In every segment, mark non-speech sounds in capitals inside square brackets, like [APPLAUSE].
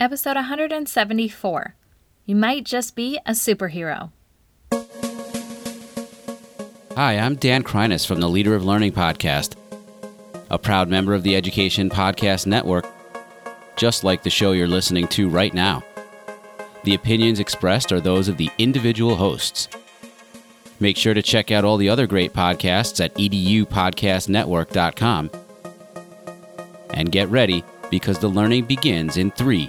Episode 174 You Might Just Be a Superhero. Hi, I'm Dan Kreiness from the Leader of Learning podcast, a proud member of the Education Podcast Network, just like the show you're listening to right now. The opinions expressed are those of the individual hosts. Make sure to check out all the other great podcasts at edupodcastnetwork.com. And get ready because the learning begins in three,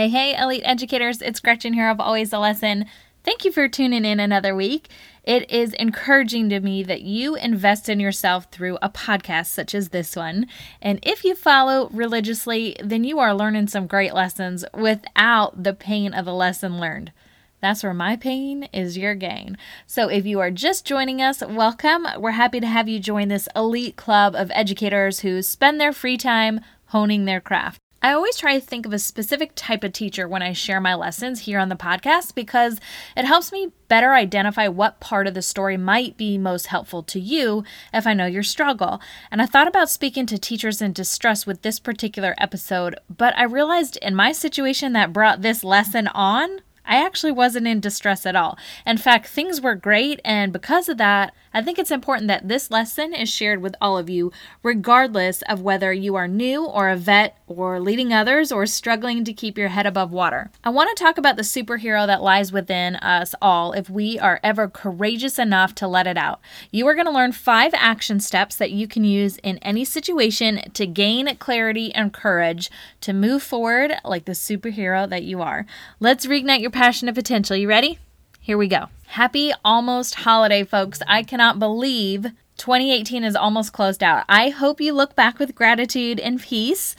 Hey, hey, elite educators, it's Gretchen here of Always a Lesson. Thank you for tuning in another week. It is encouraging to me that you invest in yourself through a podcast such as this one. And if you follow religiously, then you are learning some great lessons without the pain of the lesson learned. That's where my pain is your gain. So if you are just joining us, welcome. We're happy to have you join this elite club of educators who spend their free time honing their craft. I always try to think of a specific type of teacher when I share my lessons here on the podcast because it helps me better identify what part of the story might be most helpful to you if I know your struggle. And I thought about speaking to teachers in distress with this particular episode, but I realized in my situation that brought this lesson on, I actually wasn't in distress at all. In fact, things were great, and because of that, I think it's important that this lesson is shared with all of you, regardless of whether you are new or a vet or leading others or struggling to keep your head above water. I want to talk about the superhero that lies within us all if we are ever courageous enough to let it out. You are going to learn five action steps that you can use in any situation to gain clarity and courage to move forward like the superhero that you are. Let's reignite your passion and potential. You ready? Here we go. Happy almost holiday, folks. I cannot believe 2018 is almost closed out. I hope you look back with gratitude and peace,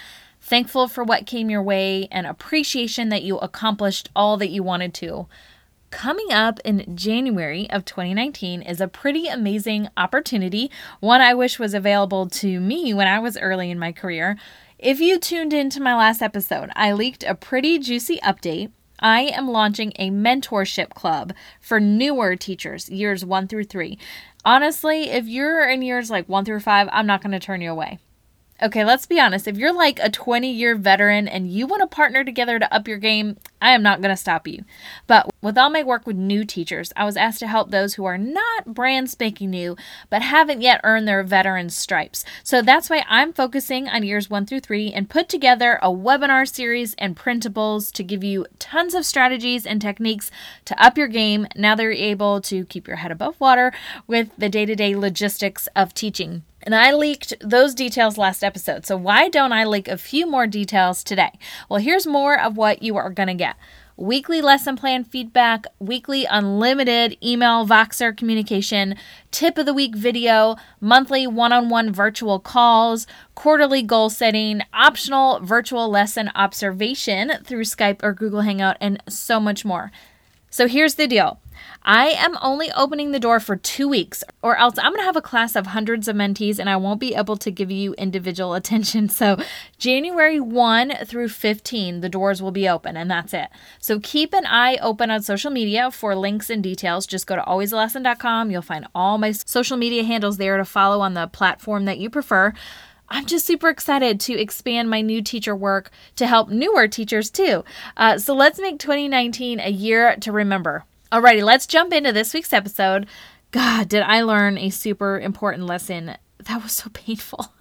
thankful for what came your way, and appreciation that you accomplished all that you wanted to. Coming up in January of 2019 is a pretty amazing opportunity, one I wish was available to me when I was early in my career. If you tuned into my last episode, I leaked a pretty juicy update I am launching a mentorship club for newer teachers, years one through three. Honestly, if you're in years like one through five, I'm not going to turn you away. Okay, let's be honest. If you're like a 20 year veteran and you want to partner together to up your game, I am not going to stop you. But with all my work with new teachers, I was asked to help those who are not brand spanking new, but haven't yet earned their veteran stripes. So that's why I'm focusing on years one through three and put together a webinar series and printables to give you tons of strategies and techniques to up your game now that you're able to keep your head above water with the day to day logistics of teaching. And I leaked those details last episode. So why don't I leak a few more details today? Well, here's more of what you are going to get weekly lesson plan feedback, weekly unlimited email Voxer communication, tip of the week video, monthly one on one virtual calls, quarterly goal setting, optional virtual lesson observation through Skype or Google Hangout, and so much more. So here's the deal I am only opening the door for two weeks, or else I'm going to have a class of hundreds of mentees and I won't be able to give you individual [LAUGHS] attention. So, January 1 through 15, the doors will be open, and that's it. So, keep an eye open on social media for links and details. Just go to alwaysalesson.com. You'll find all my social media handles there to follow on the platform that you prefer. I'm just super excited to expand my new teacher work to help newer teachers too. Uh, so let's make 2019 a year to remember. Alrighty, let's jump into this week's episode. God, did I learn a super important lesson that was so [LAUGHS] painful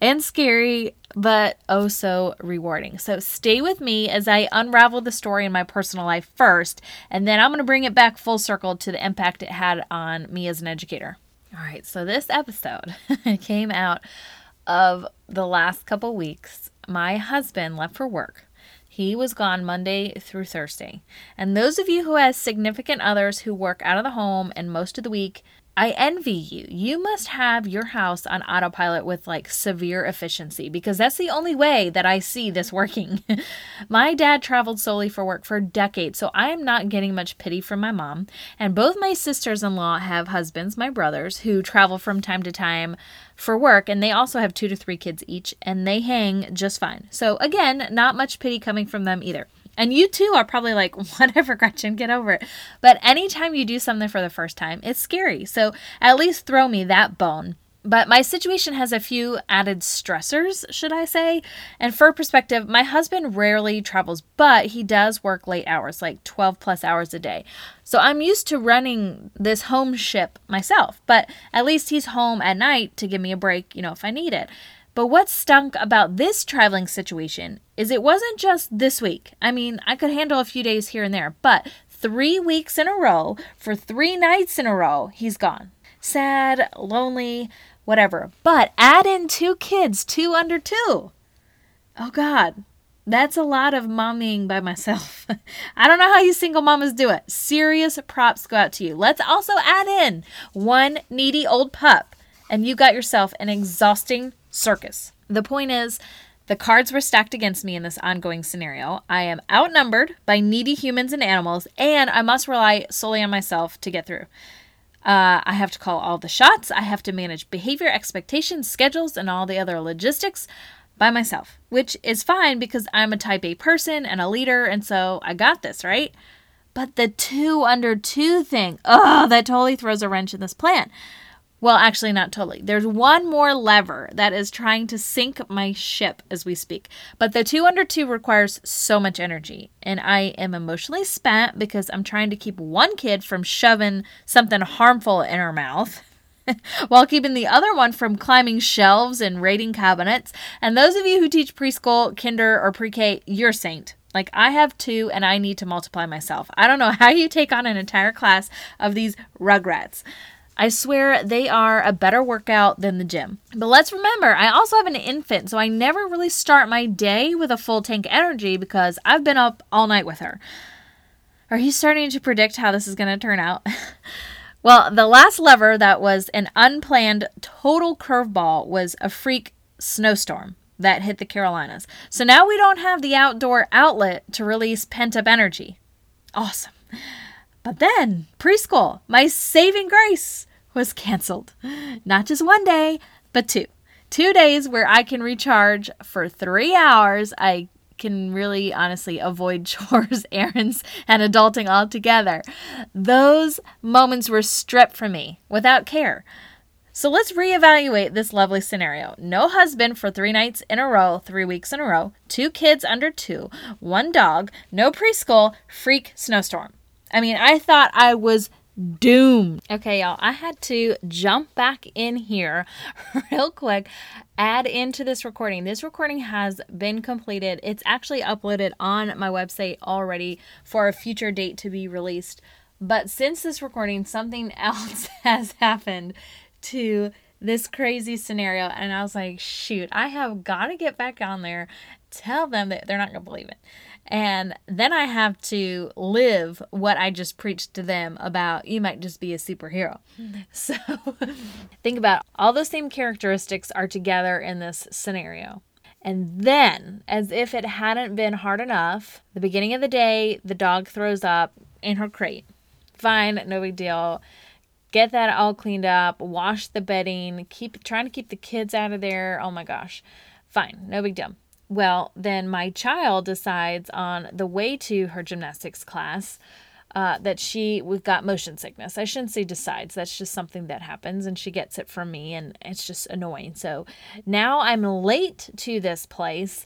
and scary, but oh so rewarding. So stay with me as I unravel the story in my personal life first, and then I'm going to bring it back full circle to the impact it had on me as an educator. All right, so this episode [LAUGHS] came out of the last couple weeks. My husband left for work he was gone Monday through Thursday. And those of you who have significant others who work out of the home and most of the week, I envy you. You must have your house on autopilot with like severe efficiency because that's the only way that I see this working. [LAUGHS] my dad traveled solely for work for decades, so I am not getting much pity from my mom. And both my sisters in law have husbands, my brothers, who travel from time to time for work, and they also have two to three kids each, and they hang just fine. So, again, not much pity coming from them either. And you too are probably like, [LAUGHS] whatever, Gretchen, get over it. But anytime you do something for the first time, it's scary. So at least throw me that bone. But my situation has a few added stressors, should I say. And for perspective, my husband rarely travels, but he does work late hours, like 12 plus hours a day. So I'm used to running this home ship myself, but at least he's home at night to give me a break, you know, if I need it. But what stunk about this traveling situation is it wasn't just this week. I mean, I could handle a few days here and there, but three weeks in a row for three nights in a row, he's gone. Sad, lonely, whatever. But add in two kids, two under two. Oh, God. That's a lot of mommying by myself. [LAUGHS] I don't know how you single mamas do it. Serious props go out to you. Let's also add in one needy old pup, and you got yourself an exhausting circus. The point is, the cards were stacked against me in this ongoing scenario. I am outnumbered by needy humans and animals, and I must rely solely on myself to get through. Uh, I have to call all the shots. I have to manage behavior, expectations, schedules, and all the other logistics by myself, which is fine because I'm a type A person and a leader, and so I got this, right? But the two under two thing, oh, that totally throws a wrench in this plan. Well, actually, not totally. There's one more lever that is trying to sink my ship as we speak. But the two under two requires so much energy. And I am emotionally spent because I'm trying to keep one kid from shoving something harmful in her mouth. [LAUGHS] while keeping the other one from climbing shelves and raiding cabinets. And those of you who teach preschool, kinder, or pre K, you're saint. Like, I have two and I need to multiply myself. I don't know how you take on an entire class of these rugrats. I swear they are a better workout than the gym. But let's remember, I also have an infant, so I never really start my day with a full tank energy because I've been up all night with her. Are you starting to predict how this is going to turn out? [LAUGHS] well, the last lever that was an unplanned total curveball was a freak snowstorm that hit the Carolinas. So now we don't have the outdoor outlet to release pent up energy. Awesome. But then, preschool, my saving grace was canceled. Not just one day, but two. Two days where I can recharge for three hours. I can really honestly avoid [LAUGHS] chores, errands, and adulting altogether. Those moments were stripped from me without care. So let's reevaluate this lovely scenario. No husband for three nights in a row, three weeks in a row, two kids under two, one dog, no preschool, freak snowstorm. I mean, I thought I was doomed. Okay, y'all, I had to jump back in here [LAUGHS] real quick, add into this recording. This recording has been completed. It's actually uploaded on my website already for a future date to be released. But since this recording, something [LAUGHS] else has happened to this crazy scenario. And I was like, shoot, I have got to get back on there, tell them that they're not going to believe it. And then I have to live what I just preached to them about you might just be a superhero. Mm-hmm. So [LAUGHS] think about all those same characteristics are together in this scenario. And then, as if it hadn't been hard enough, the beginning of the day, the dog throws up in her crate. Fine, no big deal. Get that all cleaned up, wash the bedding, keep trying to keep the kids out of there. Oh my gosh. Fine, no big deal. Well, then my child decides on the way to her gymnastics class uh, that she we've got motion sickness. I shouldn't say decides. That's just something that happens, and she gets it from me, and it's just annoying. So now I'm late to this place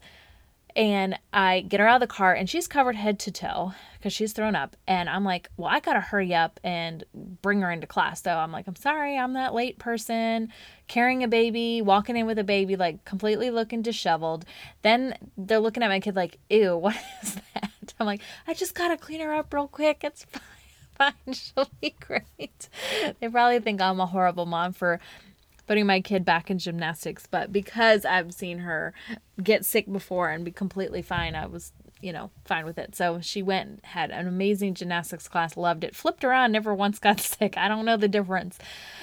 and I get her out of the car and she's covered head to toe because she's thrown up. And I'm like, well, I got to hurry up and bring her into class. So I'm like, I'm sorry, I'm that late person carrying a baby, walking in with a baby, like completely looking disheveled. Then they're looking at my kid like, ew, [LAUGHS] what is that? I'm like, I just got to clean her up real quick. It's fine. [LAUGHS] Fine, she'll be [LAUGHS] great. They probably think I'm a horrible mom for putting my kid back in gymnastics, but because I've seen her get sick before and be completely fine, I was you know, fine with it. So she went, had an amazing gymnastics class, loved it, flipped around, never once got [LAUGHS] sick. I don't know the difference.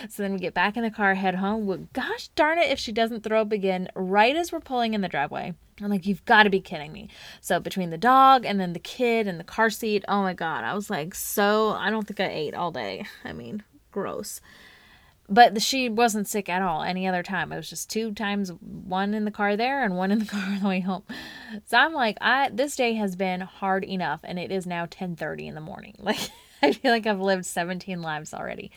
So then we get back in the car, head home. Well, gosh darn it if she doesn't throw up again right as we're pulling in the driveway. I'm like, you've got to be kidding me. So between the dog and then the kid and the car seat, oh my God, I was like, so I don't think I ate all day. I mean, gross. But she wasn't sick at all any other time. It was just two times, one in the car there and one in the [LAUGHS] car on the way home. So I'm like, I this day has been hard enough, and it is now 10:30 in the morning. [LAUGHS] Like I feel like I've lived 17 lives already.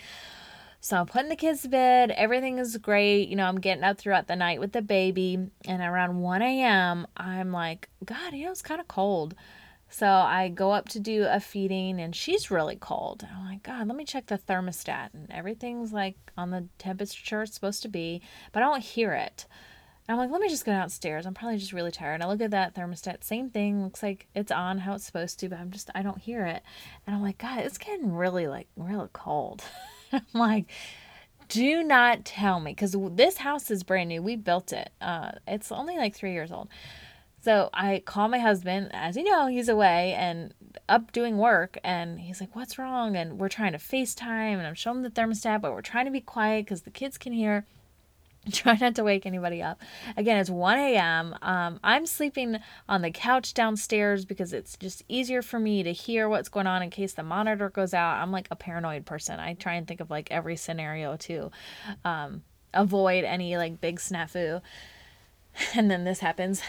So I'm putting the kids to bed. Everything is great. You know, I'm getting up throughout the night with the baby. And around 1 a.m., I'm like, God, you know, it's kind of cold. So I go up to do a feeding and she's really cold. I'm like, God, let me check the thermostat. And everything's like on the temperature it's supposed to be, but I don't hear it. And I'm like, let me just go downstairs. I'm probably just really tired. And I look at that thermostat, same thing. Looks like it's on how it's supposed to, but I'm just, I don't hear it. And I'm like, God, it's getting really, like, really cold. [LAUGHS] I'm like, do not tell me because this house is brand new. We built it. Uh, it's only like three years old. So I call my husband, as you know, he's away and up doing work. And he's like, What's wrong? And we're trying to FaceTime and I'm showing the thermostat, but we're trying to be quiet because the kids can hear. [LAUGHS] Try not to wake anybody up. Again, it's 1 a.m. Um, I'm sleeping on the couch downstairs because it's just easier for me to hear what's going on in case the monitor goes out. I'm like a paranoid person. I try and think of like every scenario to um, avoid any like big snafu. [LAUGHS] And then this happens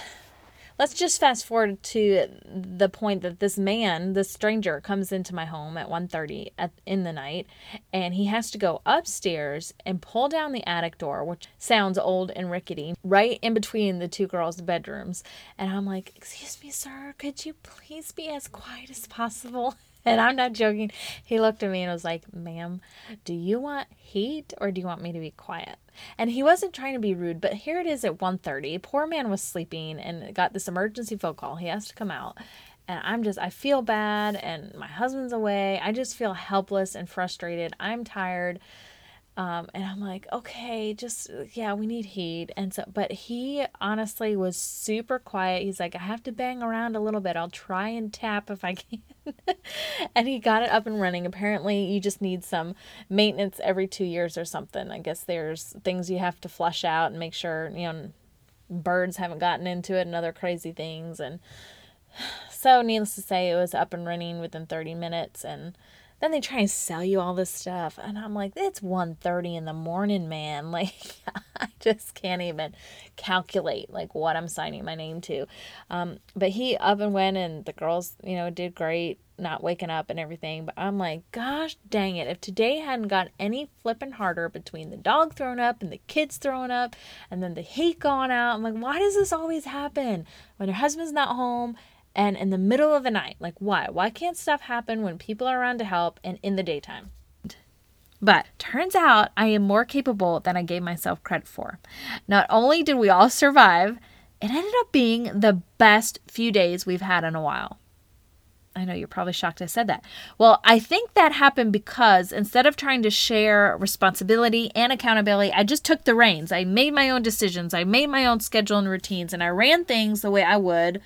let's just fast forward to the point that this man, this stranger, comes into my home at 1.30 at, in the night, and he has to go upstairs and pull down the attic door, which sounds old and rickety, right in between the two girls' bedrooms. And I'm like, excuse me, sir, could you please be as quiet as possible? [LAUGHS] [LAUGHS] and I'm not joking. He looked at me and was like, "Ma'am, do you want heat or do you want me to be quiet?" And he wasn't trying to be rude, but here it is at 1:30. Poor man was sleeping and got this emergency phone call. He has to come out. And I'm just I feel bad and my husband's away. I just feel helpless and frustrated. I'm tired. Um, and I'm like, okay, just yeah, we need heat. And so, but he honestly was super quiet. He's like, I have to bang around a little bit. I'll try and tap if I [LAUGHS] can. and he got it up and running. Apparently, you just need some maintenance every two years or something. I guess there's things you have to flush out and make sure you know birds haven't gotten into it and other crazy things. And [SIGHS] so, needless to say, it was up and running within 30 minutes and then they try and sell you all this stuff and i'm like it's 1.30 in the morning man. [LAUGHS] Like i just can't even calculate like what i'm signing my name to. Um, but he up and went and the girls you know did great not waking up and everything. But i'm like gosh dang it if today hadn't got any flipping harder between the dog throwing up and the kids throwing up and then the heat gone out i'm like why does this always happen? When your husband's not home and in the middle of the night. Like, why? Why can't stuff happen when people are around to help and in the daytime? But turns out I am more capable than I gave myself credit for. Not only did we all survive, it ended up being the best few days we've had in a while. I know you're probably shocked I said that. Well, I think that happened because instead of trying to share responsibility and accountability, I just took the reins. I made my own decisions, I made my own schedule and routines, and I ran things the way I would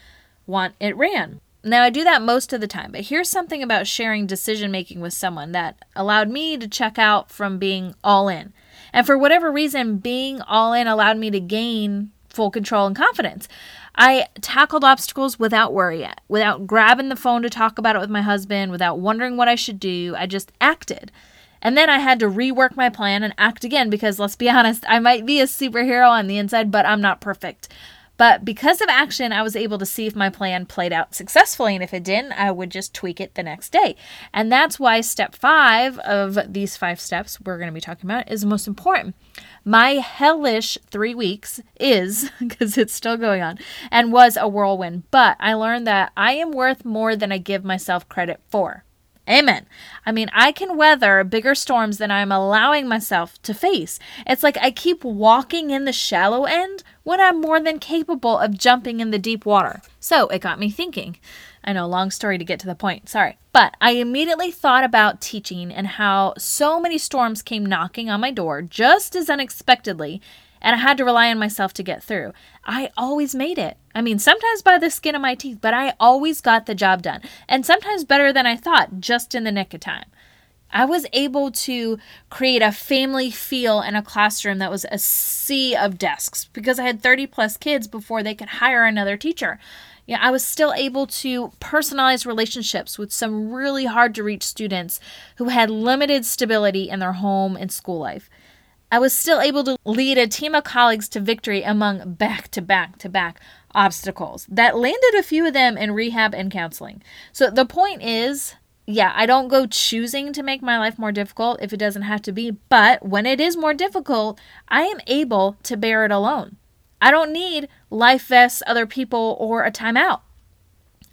want it ran. Now, I do that most of the time, but here's something about sharing decision making with someone that allowed me to check out from being all in. And for whatever reason, being all in allowed me to gain full control and confidence. I tackled obstacles without worry, without grabbing the phone to talk about it with my husband, without wondering what I should do. I just acted. And then I had to rework my plan and act again because let's be [LAUGHS] honest, I might be a superhero on the inside, but I'm not perfect. But because of action, I was able to see if my plan played out successfully. And if it didn't, I would just tweak it the next day. And that's why step five of these five steps we're going to be talking about is the most important. My hellish three weeks is, [LAUGHS] because it's still going on, and was a whirlwind. But I learned that I am worth more than I give myself credit for. Amen. I mean, I can weather bigger storms than I'm allowing myself to face. It's like I keep walking in the shallow end when I'm more than capable of jumping in the deep water. So it got me thinking. I know, long story to get to the point, sorry. But I immediately thought about teaching and how so many storms came knocking on my door just as unexpectedly and I had to rely on myself to get through. I always made it. I mean, sometimes by the skin of my teeth, but I always got the job done, and sometimes better than I thought, just in the nick of time. I was able to create a family feel in a classroom that was a sea of desks because I had 30 plus kids before they could hire another teacher. Yeah, I was still able to personalize relationships with some really hard to reach students who had limited stability in their home and school life. I was still able to lead a team of colleagues to victory among back to back to back obstacles that landed a few of them in rehab and counseling. So the point is, yeah, I don't go choosing to make my life more difficult if it doesn't have to be, but when it is more difficult, I am able to bear it alone. I don't need life vests, other people, or a timeout.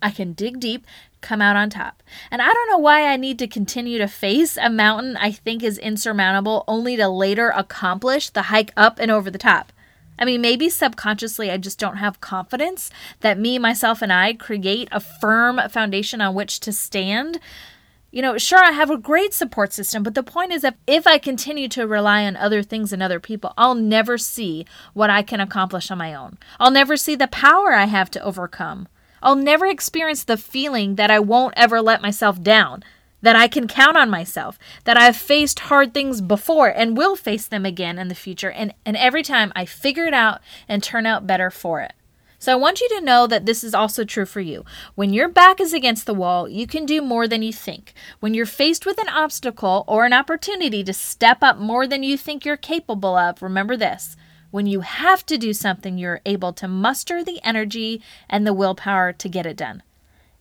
I can dig deep, come out on top. And I don't know why I need to continue to face a mountain I think is insurmountable only to later accomplish the hike up and over the top. I mean, maybe subconsciously I just don't have confidence that me, myself, and I create a firm foundation on which to stand. You know, sure, I have a great support system, but the point is that if I continue to rely on other things and other people, I'll never see what I can accomplish on my own. I'll never see the power I have to overcome. I'll never experience the feeling that I won't ever let myself down, that I can count on myself, that I've faced hard things before and will face them again in the future, and, and every time I figure it out and turn out better for it. So I want you to know that this is also true for you. When your back is against the wall, you can do more than you think. When you're faced with an obstacle or an opportunity to step up more than you think you're capable of, remember this when you have to do something, you're able to muster the energy and the willpower to get it done.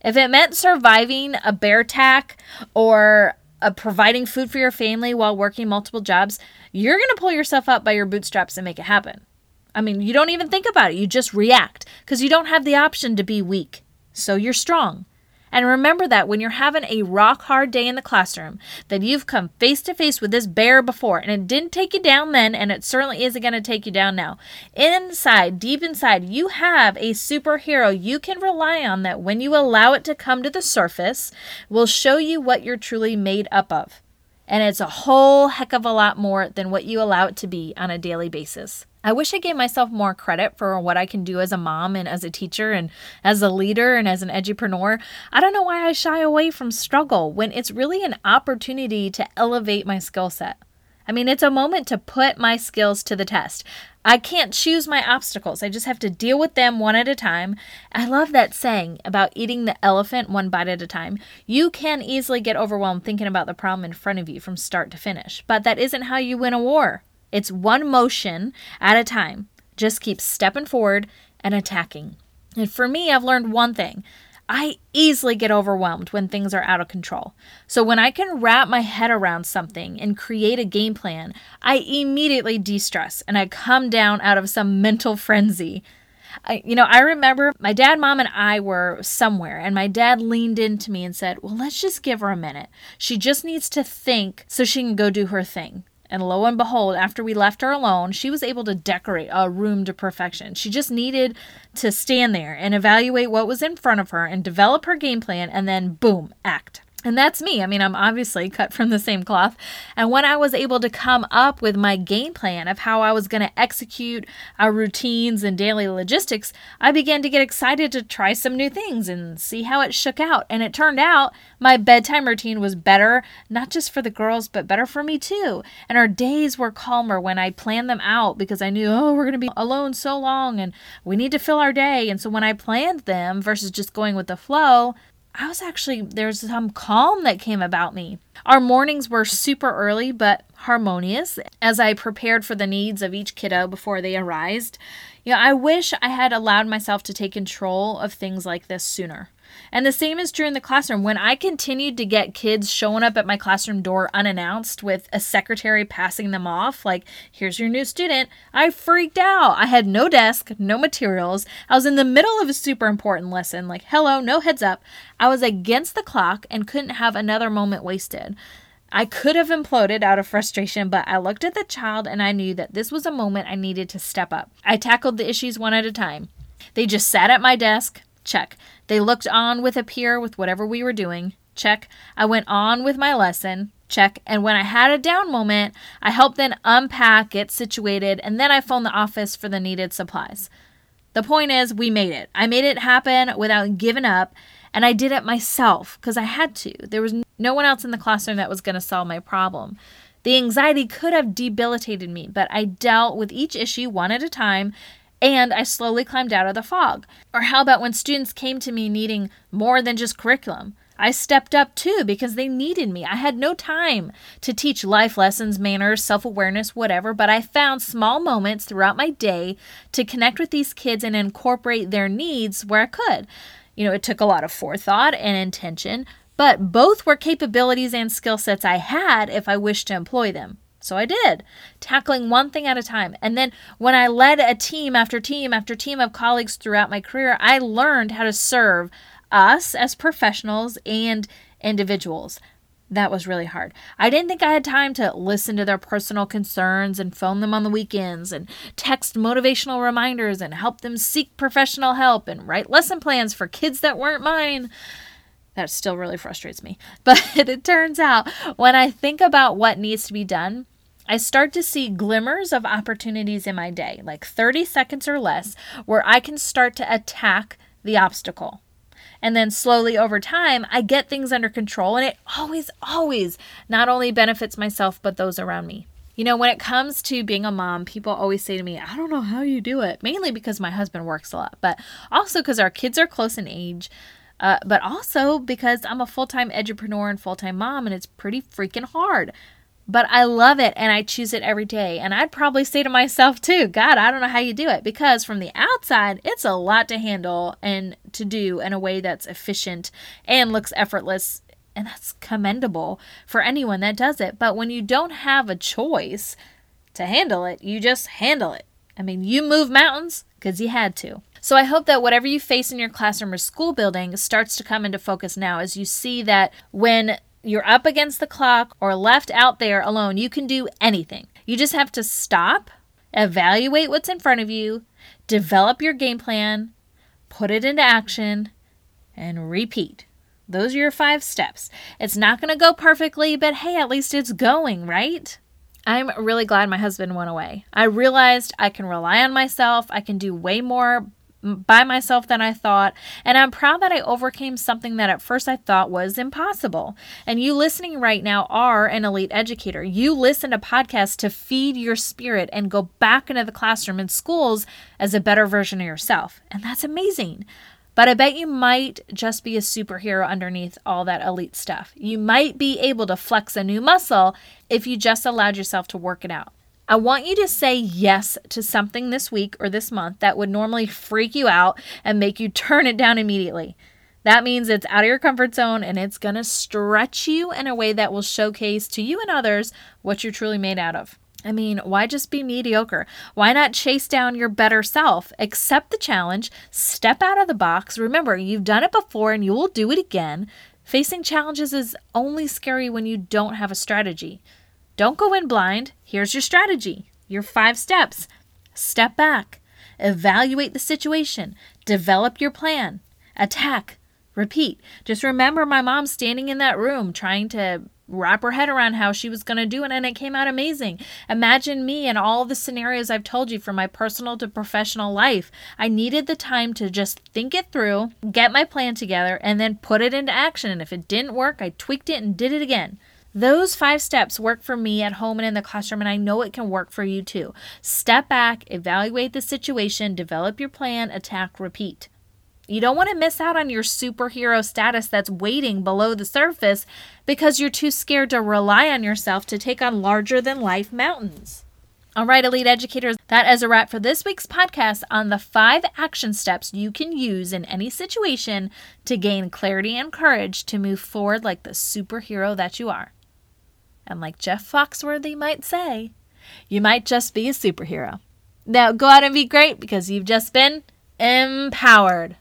If it meant surviving a bear attack or uh, providing food for your family while working multiple jobs, you're going to pull yourself up by your bootstraps and make it happen. I mean, you don't even think about it, you just react because you don't have the option to be weak. So you're strong. And remember that when you're having a rock hard day in the classroom, that you've come face to face with this bear before, and it didn't take you down then, and it certainly isn't going to take you down now. Inside, deep inside, you have a superhero you can rely on that when you allow it to come to the surface, will show you what you're truly made up of. And it's a whole heck of a lot more than what you allow it to be on a daily basis. I wish I gave myself more credit for what I can do as a mom and as a teacher and as a leader and as an edupreneur. I don't know why I shy away from struggle when it's really an opportunity to elevate my skill set. I mean, it's a moment to put my skills to the test. I can't choose my obstacles. I just have to deal with them one at a time. I love that saying about eating the elephant one bite at a time. You can easily get overwhelmed thinking about the problem in front of you from start to finish, but that isn't how you win a war. It's one motion at a time. Just keep stepping forward and attacking. And for me, I've learned one thing. I easily get overwhelmed when things are out of control. So when I can wrap my head around something and create a game plan, I immediately de stress and I come down out of some [LAUGHS] mental frenzy. I, you know, I remember my dad, mom, and I were somewhere, and my dad leaned into me and said, Well, let's just give her a minute. She just needs to think so she can go do her thing. And lo and behold, after we left her alone, she was able to decorate a room to perfection. She just needed to stand there and evaluate what was in front of her and develop her game plan, and then boom, act. And that's me. I mean, I'm obviously cut from the same cloth. And when I was able to come up with my game plan of how I was going to execute our routines and daily logistics, I began to get excited to try some new things and see how it shook out. And it turned out my bedtime routine was better, not just for the girls, but better for me too. And our days were calmer when I planned them out because I knew, oh, we're going to be alone so long and we need to fill our day. And so when I planned them versus just going with the flow, I was actually, there's some calm that came about me. Our mornings were super early but harmonious as I prepared for the needs of each kiddo before they arised. You know, I wish I had allowed myself to take control of things like this sooner. And the same is true in the classroom. When I continued to get kids showing up at my classroom door unannounced with a secretary passing them off, like, here's your new student, I freaked out. I had no desk, no materials. I was in the middle of a super important lesson, like, hello, no heads up. I was against the clock and couldn't have another moment wasted. I could have imploded out of frustration, but I looked at the child and I knew that this was a moment I needed to step up. I tackled the issues one at a time. They just sat at my desk, Check. They looked on with a peer with whatever we were doing. Check. I went on with my lesson. Check. And when I had a down moment, I helped then unpack, get situated, and then I phoned the office for the needed supplies. The point is, we made it. I made it happen without giving up, and I did it myself because I had to. There was no one else in the classroom that was going to solve my problem. The anxiety could have debilitated me, but I dealt with each issue one at a time and I slowly climbed out of the fog. Or how about when students came to me needing more than just curriculum? I stepped up too because they needed me. I had no time to teach life lessons, manners, self awareness, whatever, but I found small moments throughout my day to connect with these kids and incorporate their needs where I could. You know, it took a lot of forethought and intention, but both were capabilities and skill sets I had if I wished to employ them. So I did, tackling one thing at a time. And then when I led a team after team after team of colleagues throughout my career, I learned how to serve us as professionals and individuals. That was really hard. I didn't think I had time to listen to their personal concerns and phone them on the weekends and text motivational reminders and help them seek professional help and write lesson plans for kids that weren't mine. That still really frustrates me. [LAUGHS] But it turns out when I think about what needs to be done, I start to see glimmers of opportunities in my day, like 30 seconds or less, where I can start to attack the obstacle. And then slowly over time, I get things under control, and it always, always not only benefits myself, but those around me. You know, when it comes to being a mom, people always say to me, I don't know how you do it, mainly because my husband works a lot, but also because our kids are close in age. Uh, but also because I'm a full time edupreneur and full time mom, and it's pretty freaking hard. But I love it and I choose it every day. And I'd probably say to myself too, God, I don't know how you do it because from the outside, it's a lot to handle and to do in a way that's efficient and looks effortless. And that's commendable for anyone that does it. But when you don't have a choice to handle it, you just handle it. I mean, you move mountains because you had to. So I hope that whatever you face in your classroom or school building starts to come into focus now as you see that when you're up against the clock or left out there alone, you can do anything. You just have to stop, evaluate what's in front of you, develop your game plan, put it into action, and repeat. Those are your five steps. It's not going to go perfectly, but hey, at least it's going, right? I'm really glad my husband went away. I realized I can rely on myself. I can do way more by myself than I thought, and I'm proud that I overcame something that at first I thought was impossible. And you listening right now are an elite educator. You listen to podcasts to feed your spirit and go back into the classroom and schools as a better version of yourself. And that's amazing. But I bet you might just be a superhero underneath all that elite stuff. You might be able to flex a new muscle if you just allowed yourself to work it out. I want you to say yes to something this week or this month that would normally freak you out and make you [LAUGHS] turn it down immediately. That means it's out of your comfort zone and it's going to stretch you in a way that will showcase to you and others what you're truly made out of. I mean, why just be mediocre? Why not chase down your better self? Accept the challenge, step out of the box. Remember, you've done it before and you will do it again. Facing challenges is only scary when you don't have a strategy. Don't go in blind. Here's your strategy, your five steps. Step back, evaluate the situation, develop your plan, attack, repeat. Just remember my mom standing in that room trying to wrap her head around how she was going to do it and it came out amazing. Imagine me and all the scenarios I've told you from my personal to professional life. I needed the time to just think it through, get my plan together and then put it into action and if it didn't work, I tweaked it and did it again. Those five steps work for me at home and in the classroom, and I know it can work for you too. Step back, evaluate the situation, develop your plan, attack, repeat. You don't want to miss out on your superhero status that's waiting below the surface because you're too scared to rely on yourself to take on larger than life mountains. All right, elite educators, that is a wrap for this week's podcast on the five action steps you can use in any situation to gain clarity and courage to move forward like the superhero that you are. And like Jeff Foxworthy might say, you might just be a superhero. Now go out and be great because you've just been empowered.